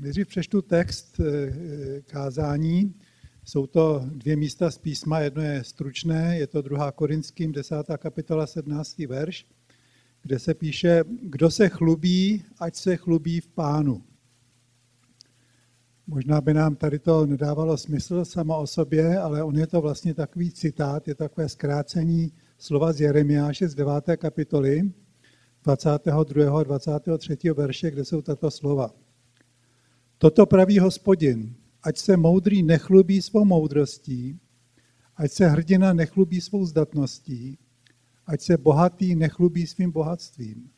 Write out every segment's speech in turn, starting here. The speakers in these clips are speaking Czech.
nejdřív přečtu text eh, kázání. Jsou to dvě místa z písma, jedno je stručné, je to 2. Korinským 10. kapitola 17. verš, kde se píše, kdo se chlubí, ať se chlubí v pánu. Možná by nám tady to nedávalo smysl samo o sobě, ale on je to vlastně takový citát, je takové zkrácení slova z Jeremiáše z 9. kapitoly, 22. a 23. verše, kde jsou tato slova. Toto praví hospodin, ať se moudrý nechlubí svou moudrostí, ať se hrdina nechlubí svou zdatností, ať se bohatý nechlubí svým bohatstvím.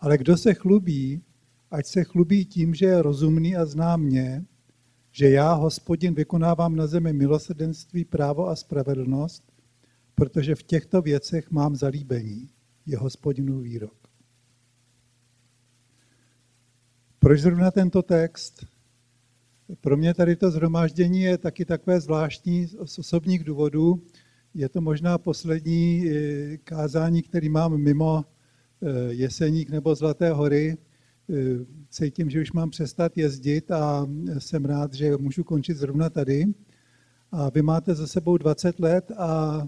Ale kdo se chlubí, ať se chlubí tím, že je rozumný a zná mě, že já, hospodin, vykonávám na zemi milosrdenství, právo a spravedlnost, protože v těchto věcech mám zalíbení, je hospodinův výrok. Proč zrovna tento text? Pro mě tady to zhromáždění je taky takové zvláštní z osobních důvodů. Je to možná poslední eh, kázání, který mám mimo eh, Jeseník nebo Zlaté hory. Eh, cítím, že už mám přestat jezdit a jsem rád, že můžu končit zrovna tady. A vy máte za sebou 20 let a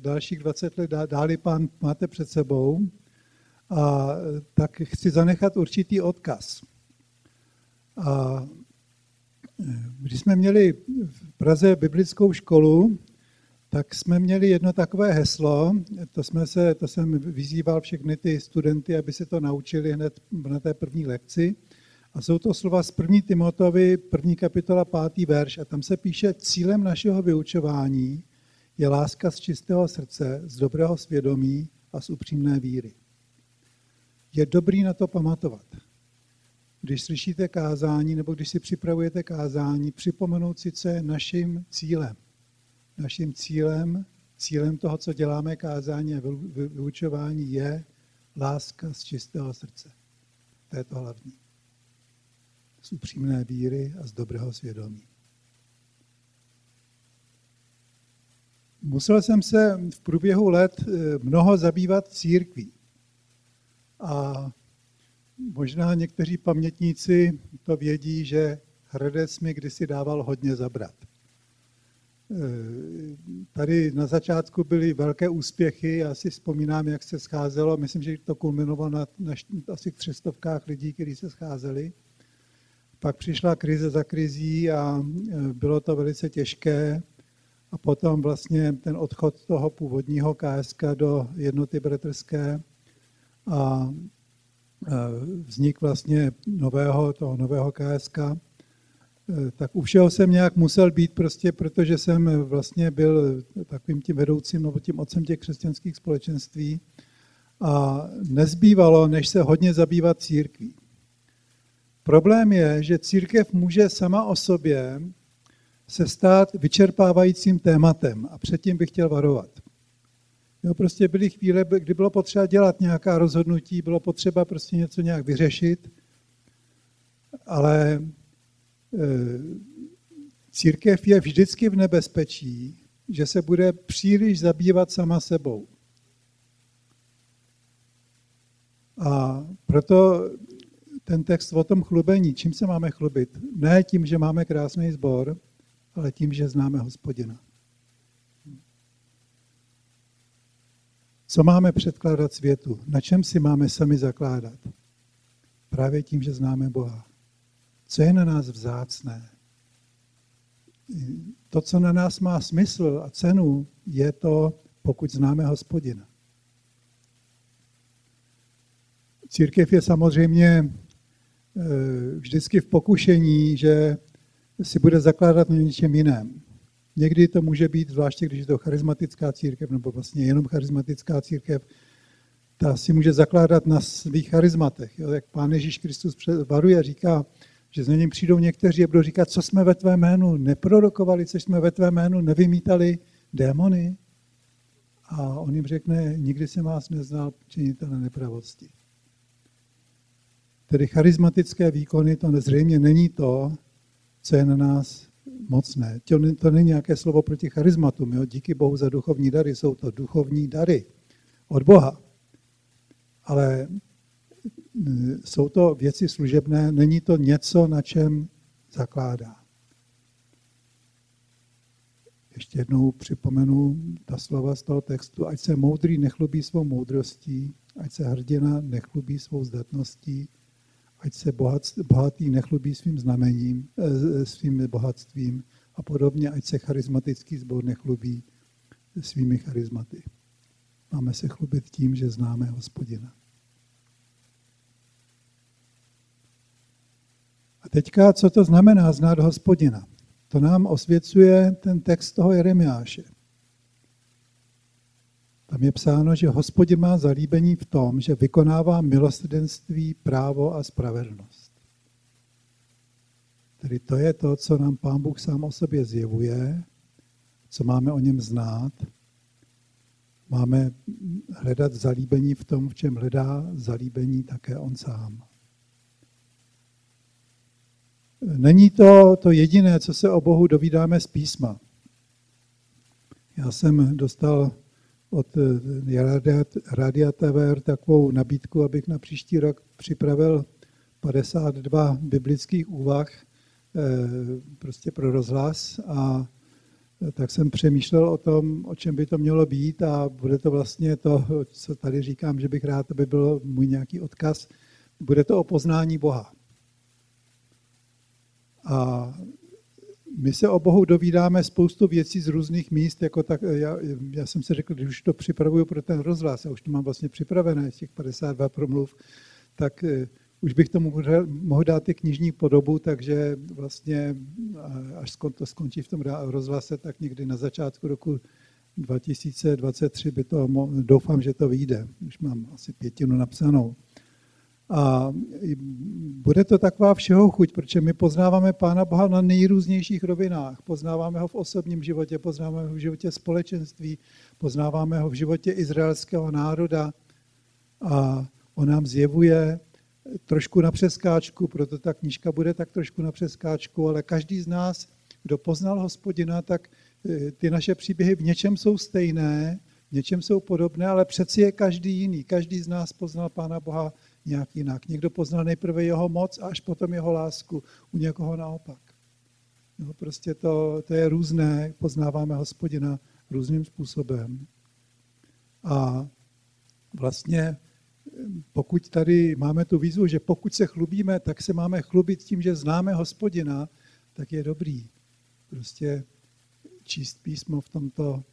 dalších 20 let dáli pán máte před sebou. A tak chci zanechat určitý odkaz. A když jsme měli v Praze biblickou školu, tak jsme měli jedno takové heslo, to, jsme se, to jsem vyzýval všechny ty studenty, aby se to naučili hned na té první lekci. A jsou to slova z 1. Timotovi, první kapitola, pátý verš. A tam se píše, cílem našeho vyučování je láska z čistého srdce, z dobrého svědomí a z upřímné víry. Je dobrý na to pamatovat když slyšíte kázání nebo když si připravujete kázání, připomenout si, co je naším cílem. Naším cílem, cílem toho, co děláme kázání a vyučování, je láska z čistého srdce. To je to hlavní. Z upřímné víry a z dobrého svědomí. Musel jsem se v průběhu let eh, mnoho zabývat církví. A Možná někteří pamětníci to vědí, že Hradec mi kdysi dával hodně zabrat. E, tady na začátku byly velké úspěchy, já si vzpomínám, jak se scházelo, myslím, že to kulminovalo na, na asi třestovkách lidí, kteří se scházeli. Pak přišla krize za krizí a e, bylo to velice těžké. A potom vlastně ten odchod toho původního KSK do jednoty bratrské a Eh, vznik vlastně nového, toho nového KSK, eh, tak u všeho jsem nějak musel být prostě, protože jsem vlastně byl takovým tím vedoucím nebo tím otcem těch křesťanských společenství a nezbývalo, než se hodně zabývat církví. Problém je, že církev může sama o sobě se stát vyčerpávajícím tématem a předtím bych chtěl varovat. Jo, prostě byly chvíle, kdy bylo potřeba dělat nějaká rozhodnutí, bylo potřeba prostě něco nějak vyřešit, ale e, církev je vždycky v nebezpečí, že se bude příliš zabývat sama sebou. A proto ten text o tom chlubení, čím se máme chlubit? Ne tím, že máme krásný sbor, ale tím, že známe hospodina. Co máme předkládat světu? Na čem si máme sami zakládat? Právě tím, že známe Boha. Co je na nás vzácné? To, co na nás má smysl a cenu, je to, pokud známe hospodina. Církev je samozřejmě eh, vždycky v pokušení, že si bude zakládat na něčem jiném. Někdy to může být, zvláště když je to charismatická církev, nebo vlastně jenom charismatická církev, ta si může zakládat na svých charizmatech. Jo? Jak Pán Ježíš Kristus varuje říká, že za ním přijdou někteří a budou říkat, co jsme ve tvé jménu neprorokovali, co jsme ve tvé jménu nevymítali démony. A on jim řekne, nikdy jsem vás neznal činitele nepravosti. Tedy charismatické výkony to nezřejmě není to, co je na nás mocné. To, to není nějaké slovo proti charizmatům. Jo? Díky Bohu za duchovní dary. Jsou to duchovní dary od Boha. Ale jsou to věci služebné, není to něco, na čem zakládá. Ještě jednou připomenu ta slova z toho textu. Ať se moudrý nechlubí svou moudrostí, ať se hrdina nechlubí svou zdatností, ať se bohatý nechlubí svým znamením, eh, svým bohatstvím a podobně, ať se charismatický zbor nechlubí svými charizmaty. Máme se chlubit tím, že známe hospodina. A teďka, co to znamená znát hospodina? To nám osvěcuje ten text toho Jeremiáše. Tam je psáno, že hospodin má zalíbení v tom, že vykonává milosrdenství, právo a spravedlnost. Tedy to je to, co nám Pán Bůh sám o sobě zjevuje, co máme o něm znát. Máme hledat zalíbení v tom, v čem hledá zalíbení také on sám. Není to to jediné, co se o Bohu dovídáme z písma. Já jsem dostal od eh, Radia TVR takovou nabídku, abych na příští rok připravil 52 biblických úvah eh, prostě pro rozhlas a eh, tak jsem přemýšlel o tom, o čem by to mělo být a bude to vlastně to, co tady říkám, že bych rád, aby byl můj nějaký odkaz, bude to o poznání Boha. A my se o Bohu dovídáme spoustu věcí z různých míst, jako tak, já, já jsem si řekl, když už to připravuju pro ten rozhlas, a už to mám vlastně připravené, z těch 52 promluv, tak eh, už bych tomu mohl dát i knižní podobu, takže vlastně až to skončí v tom rozhlase, tak někdy na začátku roku 2023 by to, doufám, že to vyjde. Už mám asi pětinu napsanou. A bude to taková všeho chuť, protože my poznáváme Pána Boha na nejrůznějších rovinách. Poznáváme ho v osobním životě, poznáváme ho v životě společenství, poznáváme ho v životě izraelského národa. A on nám zjevuje trošku na přeskáčku, proto ta knížka bude tak trošku na přeskáčku, ale každý z nás, kdo poznal hospodina, tak eh, ty naše příběhy v něčem jsou stejné, v něčem jsou podobné, ale přeci je každý jiný. Každý z nás poznal Pána Boha nějak jinak. Někdo poznal nejprve jeho moc a až potom jeho lásku, u někoho naopak. No, prostě to, to je různé, poznáváme hospodina různým způsobem. A vlastně pokud tady máme tu výzvu, že pokud se chlubíme, tak se máme chlubit tím, že známe hospodina, tak je dobrý prostě číst písmo v tomto,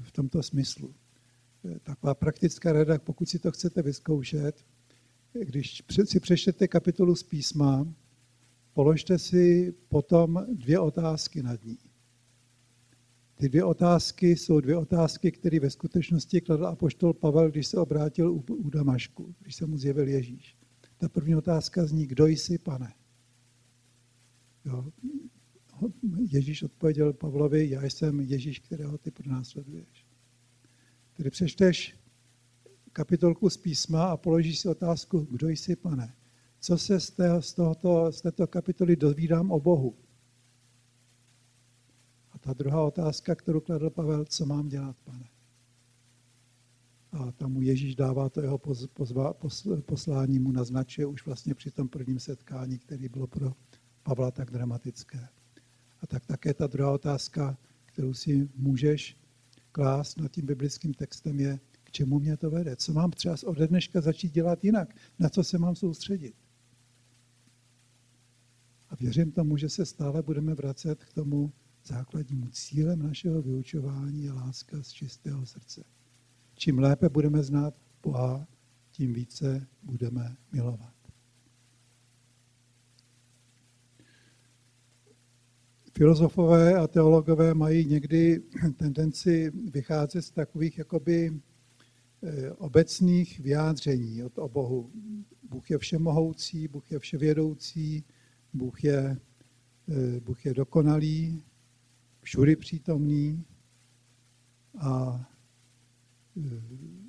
v tomto smyslu taková praktická rada, pokud si to chcete vyzkoušet, když si přečtete kapitolu z písma, položte si potom dvě otázky nad ní. Ty dvě otázky jsou dvě otázky, které ve skutečnosti kladl apoštol Pavel, když se obrátil u, Damašku, když se mu zjevil Ježíš. Ta první otázka zní, kdo jsi, pane? Jo. Ježíš odpověděl Pavlovi, já jsem Ježíš, kterého ty pronásleduješ. Tedy přečteš kapitolku z písma a položíš si otázku, kdo jsi, pane? Co se z, té, z, tohoto, z této kapitoly dozvídám o Bohu? A ta druhá otázka, kterou kladl Pavel, co mám dělat, pane? A tam mu Ježíš dává to jeho pozva, poslání, mu naznačuje už vlastně při tom prvním setkání, který bylo pro Pavla tak dramatické. A tak také ta druhá otázka, kterou si můžeš klást nad tím biblickým textem je, k čemu mě to vede, co mám třeba ode dneška začít dělat jinak, na co se mám soustředit. A věřím tomu, že se stále budeme vracet k tomu základnímu cílem našeho vyučování je láska z čistého srdce. Čím lépe budeme znát Boha, tím více budeme milovat. Filozofové a teologové mají někdy tendenci vycházet z takových jakoby eh, obecných vyjádření od o Bohu. Bůh je všemohoucí, Bůh je vševědoucí, Bůh je, eh, Bůh je dokonalý, všudy přítomný a eh,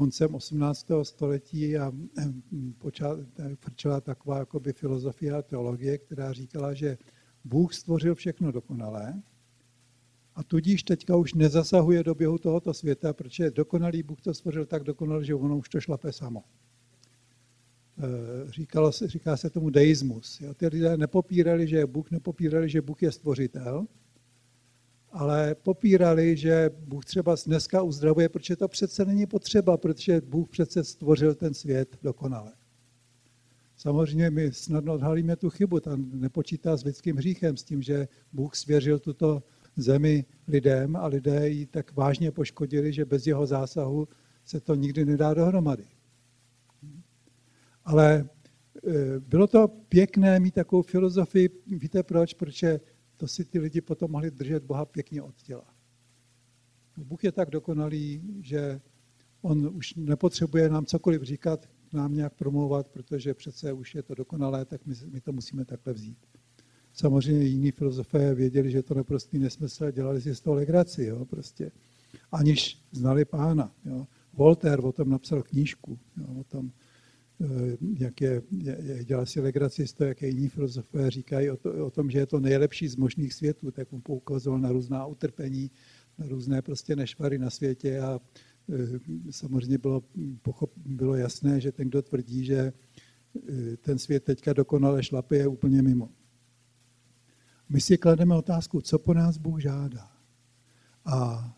koncem 18. století a frčela taková jakoby filozofie a teologie, která říkala, že Bůh stvořil všechno dokonalé A tudíž teďka už nezasahuje do běhu tohoto světa, protože dokonalý Bůh to stvořil tak dokonale, že ono už to šlape samo. Eh, říkalo se, říká se tomu deismus. Ty lidé nepopírali, že je Bůh, nepopírali, že Bůh je stvořitel, ale popírali, že Bůh třeba dneska uzdravuje, protože to přece není potřeba, protože Bůh přece stvořil ten svět dokonale. Samozřejmě my snadno odhalíme tu chybu, tam nepočítá s lidským hříchem, s tím, že Bůh svěřil tuto zemi lidem a lidé ji tak vážně poškodili, že bez jeho zásahu se to nikdy nedá dohromady. Ale e, bylo to pěkné mít takovou filozofii, víte proč? Protože to si ty lidi potom mohli držet Boha pěkně od těla. Bůh je tak dokonalý, že on už nepotřebuje nám cokoliv říkat, nám nějak promlouvat, protože přece už je to dokonalé, tak my, my to musíme takhle vzít. Samozřejmě jiní filozofé věděli, že to naprostý nesmysl dělali si z toho legraci, jo, prostě. Aniž znali pána. Jo. Voltaire o tom napsal knížku, jo, o tom, jak je, dělá si legraci z toho, jak jiní filozofé říkají o, to, o tom, že je to nejlepší z možných světů, tak on poukazoval na různá utrpení, na různé prostě nešvary na světě a e, samozřejmě bylo, pochop, bylo jasné, že ten, kdo tvrdí, že e, ten svět teďka dokonale šlape, je úplně mimo. My si klademe otázku, co po nás Bůh žádá. A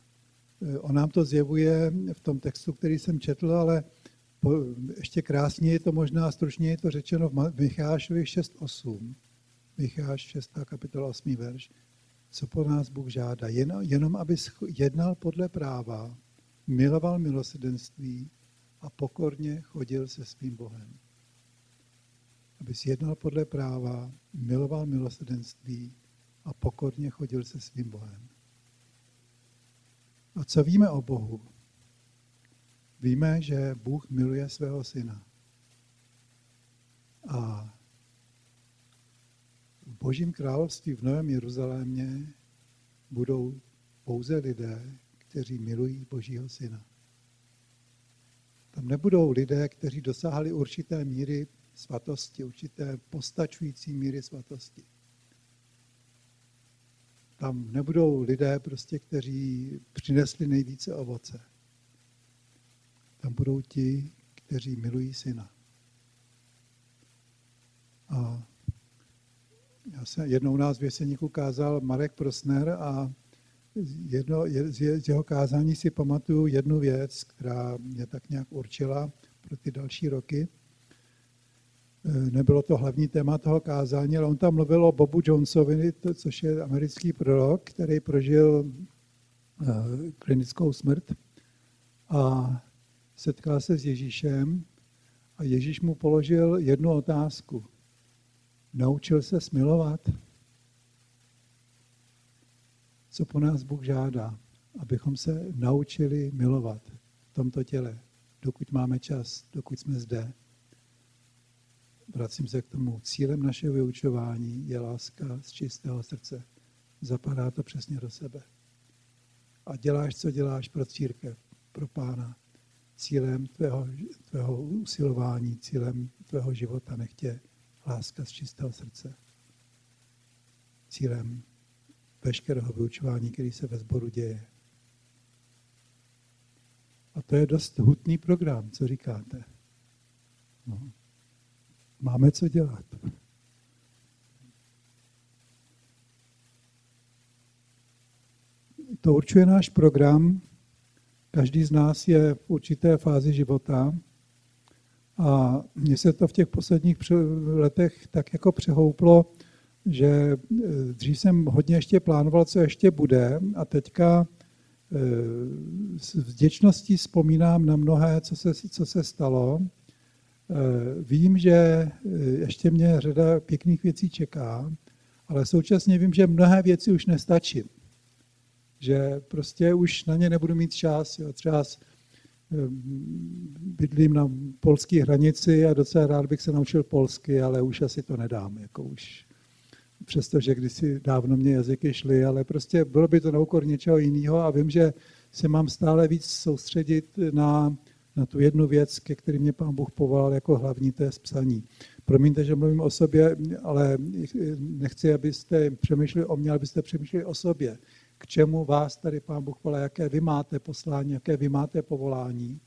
on nám to zjevuje v tom textu, který jsem četl, ale ještě krásně je to možná, stručně je to řečeno v Michášovi 6.8. Micháš 6. kapitola 8. verš. Co po nás Bůh žádá? Jen, jenom, aby jednal podle práva, miloval milosedenství a pokorně chodil se svým Bohem. Aby jednal podle práva, miloval milosedenství a pokorně chodil se svým Bohem. A co víme o Bohu? Víme, že Bůh miluje svého syna. A v Božím království v Novém Jeruzalémě budou pouze lidé, kteří milují Božího syna. Tam nebudou lidé, kteří dosáhli určité míry svatosti, určité postačující míry svatosti. Tam nebudou lidé, prostě, kteří přinesli nejvíce ovoce. Tam budou ti, kteří milují syna. A já jsem jednou nás v Jeseníku kázal Marek Prosner a jedno, z jeho kázání si pamatuju jednu věc, která mě tak nějak určila pro ty další roky. Eh, nebylo to hlavní téma toho kázání, ale on tam mluvil o Bobu Jonesovi, což je americký prorok, který prožil eh, klinickou smrt a setkal se s Ježíšem a Ježíš mu položil jednu otázku. Naučil se smilovat? Co po nás Bůh žádá? Abychom se naučili milovat v tomto těle, dokud máme čas, dokud jsme zde vracím se k tomu, cílem našeho vyučování je láska z čistého srdce. Zapadá to přesně do sebe. A děláš, co děláš pro církev, pro pána. Cílem tvého, tvého usilování, cílem tvého života nechtě láska z čistého srdce. Cílem veškerého vyučování, který se ve sboru děje. A to je dost hutný program, co říkáte. No máme co dělat. To určuje náš program. Každý z nás je v určité fázi života. A mně se to v těch posledních letech tak jako přehouplo, že e, dřív jsem hodně ještě plánoval, co ještě bude a teďka e, s vděčností vzpomínám na mnohé, co se, co se stalo Eh, vím, že eh, ještě mě řada pěkných věcí čeká, ale současně vím, že mnohé věci už nestačí. Že prostě už na ně nebudu mít čas. Jo. Třeba bydlím na polské hranici a docela rád bych se naučil polsky, ale už asi to nedám. Jako už, přestože kdysi dávno mě jazyky šly, ale prostě bylo by to na úkor něčeho jiného a vím, že se mám stále víc soustředit na na tu jednu věc, ke který mě pán Bůh povolal jako hlavní, to je psaní. Promiňte, že mluvím o sobě, ale nechci, abyste přemýšleli o mně, abyste přemýšleli o sobě. K čemu vás tady Pán Bůh volá, jaké vy máte poslání, jaké vy máte povolání.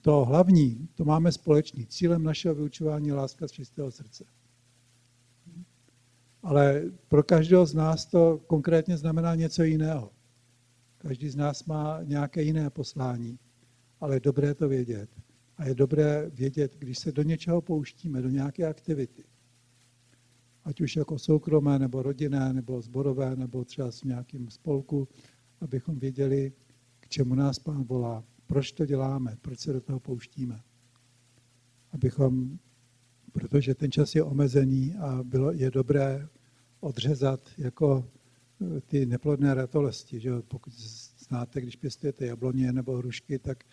To hlavní, to máme společný. Cílem našeho vyučování je láska z čistého srdce. Ale pro každého z nás to konkrétně znamená něco jiného. Každý z nás má nějaké jiné poslání, ale je dobré to vědět. A je dobré vědět, když se do něčeho pouštíme, do nějaké aktivity, ať už jako soukromé, nebo rodinné, nebo zborové, nebo třeba s nějakým spolku, abychom věděli, k čemu nás Pán volá, proč to děláme, proč se do toho pouštíme. Abychom, protože ten čas je omezený a bylo, je dobré odřezat jako eh, ty neplodné ratolesti. Že? Pokud znáte, když pěstujete jabloně nebo hrušky, tak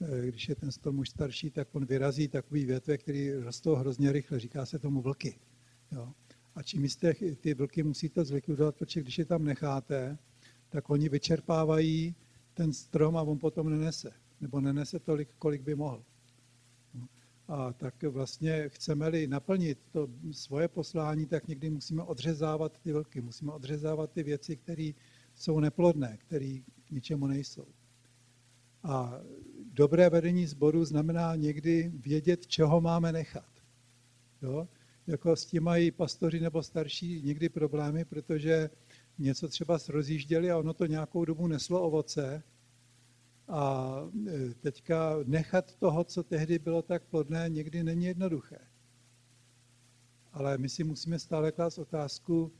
eh, když je ten strom už starší, tak on vyrazí takový větve, který rostou hrozně rychle. Říká se tomu vlky. Jo? A čím jste ty vlky musíte zlikvidovat, protože když je tam necháte, tak oni vyčerpávají ten strom a on potom nenese. Nebo nenese tolik, kolik by mohl. A tak vlastně chceme-li naplnit to svoje poslání, tak někdy musíme odřezávat ty vlky, musíme odřezávat ty věci, které jsou neplodné, které k ničemu nejsou. A dobré vedení sboru znamená někdy vědět, čeho máme nechat. Jo? Jako s tím mají pastoři nebo starší někdy problémy, protože něco třeba rozjížděli a ono to nějakou dobu neslo ovoce, a e, teďka nechat toho, co tehdy bylo tak plodné, někdy není jednoduché. Ale my si musíme stále klást otázku,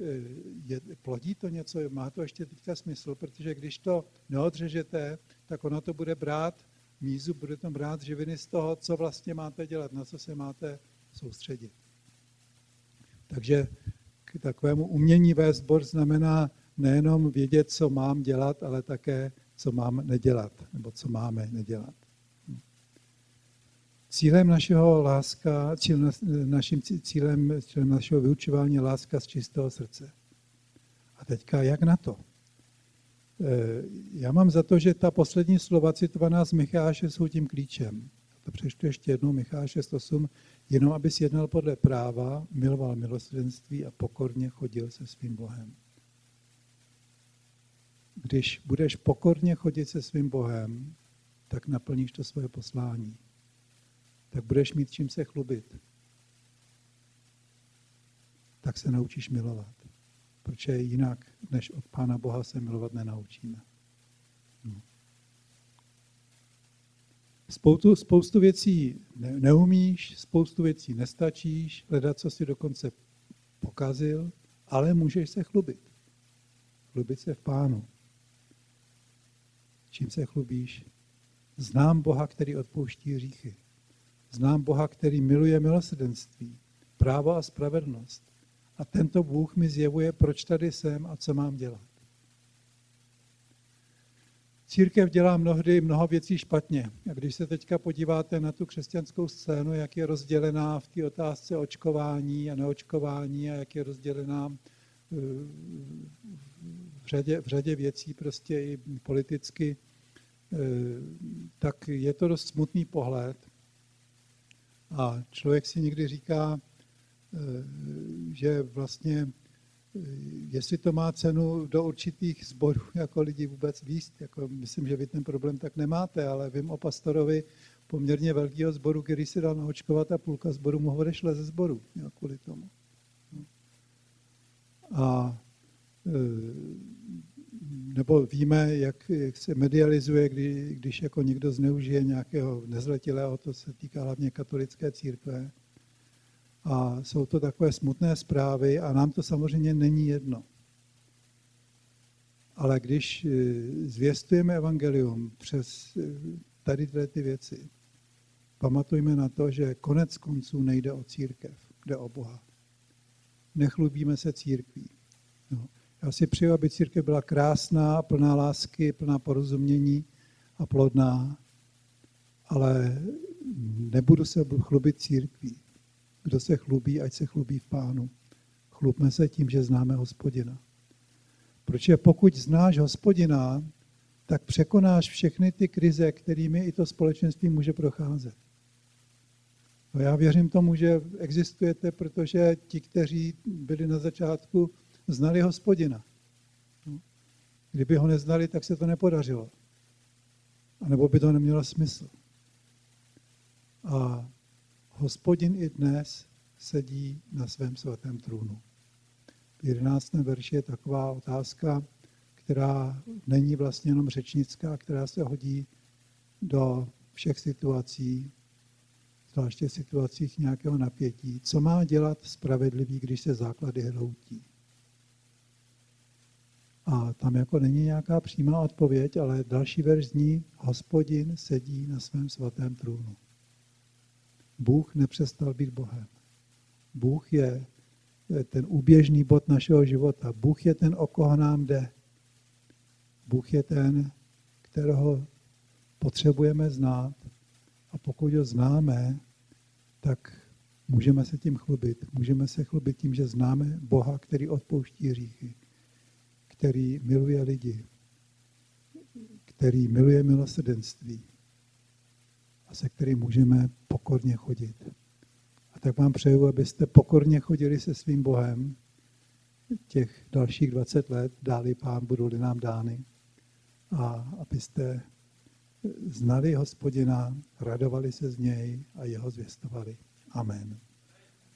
e, je, plodí to něco, má to ještě teďka smysl, protože když to neodřežete, tak ono to bude brát mízu, bude to brát živiny z toho, co vlastně máte dělat, na co se máte soustředit. Takže k takovému umění vést sbor znamená nejenom vědět, co mám dělat, ale také co mám nedělat, nebo co máme nedělat. Cílem našeho láska, cíl, naším cílem, cílem našeho vyučování je láska z čistého srdce. A teďka jak na to? E, já mám za to, že ta poslední slova citovaná z Micháše jsou tím klíčem. To přečtu ještě jednou, Micháš 6.8. Jenom aby jednal podle práva, miloval milosrdenství a pokorně chodil se svým Bohem když budeš pokorně chodit se svým Bohem, tak naplníš to svoje poslání. Tak budeš mít čím se chlubit. Tak se naučíš milovat. Protože jinak, než od Pána Boha se milovat nenaučíme. Spoustu, spoustu věcí ne, neumíš, spoustu věcí nestačíš, hledat, co si dokonce pokazil, ale můžeš se chlubit. Chlubit se v Pánu. Čím se chlubíš? Znám Boha, který odpouští hříchy. Znám Boha, který miluje milosrdenství, právo a spravedlnost. A tento Bůh mi zjevuje, proč tady jsem a co mám dělat. Církev dělá mnohdy mnoho věcí špatně. A když se teďka podíváte na tu křesťanskou scénu, jak je rozdělená v té otázce očkování a neočkování a jak je rozdělená eh, v řadě, v řadě věcí, prostě i politicky, eh, tak je to dost smutný pohled. A člověk si někdy říká, eh, že vlastně, jestli to má cenu do určitých sborů jako lidi vůbec výst, jako myslím, že vy ten problém tak nemáte, ale vím o pastorovi poměrně velkého sboru, který si dal naočkovat a půlka sboru mu odešle ze sboru kvůli tomu. A nebo víme, jak, jak se medializuje, kdy, když jako někdo zneužije nějakého nezletilého, to se týká hlavně katolické církve. A jsou to takové smutné zprávy a nám to samozřejmě není jedno. Ale když eh, zvěstujeme evangelium přes eh, tady ty věci, pamatujme na to, že konec konců nejde o církev, jde o Boha. Nechlubíme se církví. No. Já si přeju, aby církev byla krásná, plná lásky, plná porozumění a plodná, ale nebudu se chlubit církví. Kdo se chlubí, ať se chlubí v pánu. Chlubme se tím, že známe hospodina. Protože pokud znáš hospodina, tak překonáš všechny ty krize, kterými i to společenství může procházet. No já věřím tomu, že existujete, protože ti, kteří byli na začátku znali hospodina. No. Kdyby ho neznali, tak se to nepodařilo. A nebo by to nemělo smysl. A hospodin i dnes sedí na svém svatém trůnu. V 11. verši je taková otázka, která není vlastně jenom řečnická, která se hodí do všech situací, zvláště v situacích nějakého napětí. Co má dělat spravedlivý, když se základy hroutí? A tam jako není nějaká přímá odpověď, ale další verš zní, hospodin sedí na svém svatém trůnu. Bůh nepřestal být Bohem. Bůh je ten úběžný bod našeho života. Bůh je ten, o koho nám jde. Bůh je ten, kterého potřebujeme znát. A pokud ho známe, tak můžeme se tím chlubit. Můžeme se chlubit tím, že známe Boha, který odpouští hříchy, který miluje lidi, který miluje milosrdenství a se kterým můžeme pokorně chodit. A tak vám přeju, abyste pokorně chodili se svým Bohem těch dalších 20 let, dáli pán, budou-li nám dány. A abyste znali hospodina, radovali se z něj a jeho zvěstovali. Amen.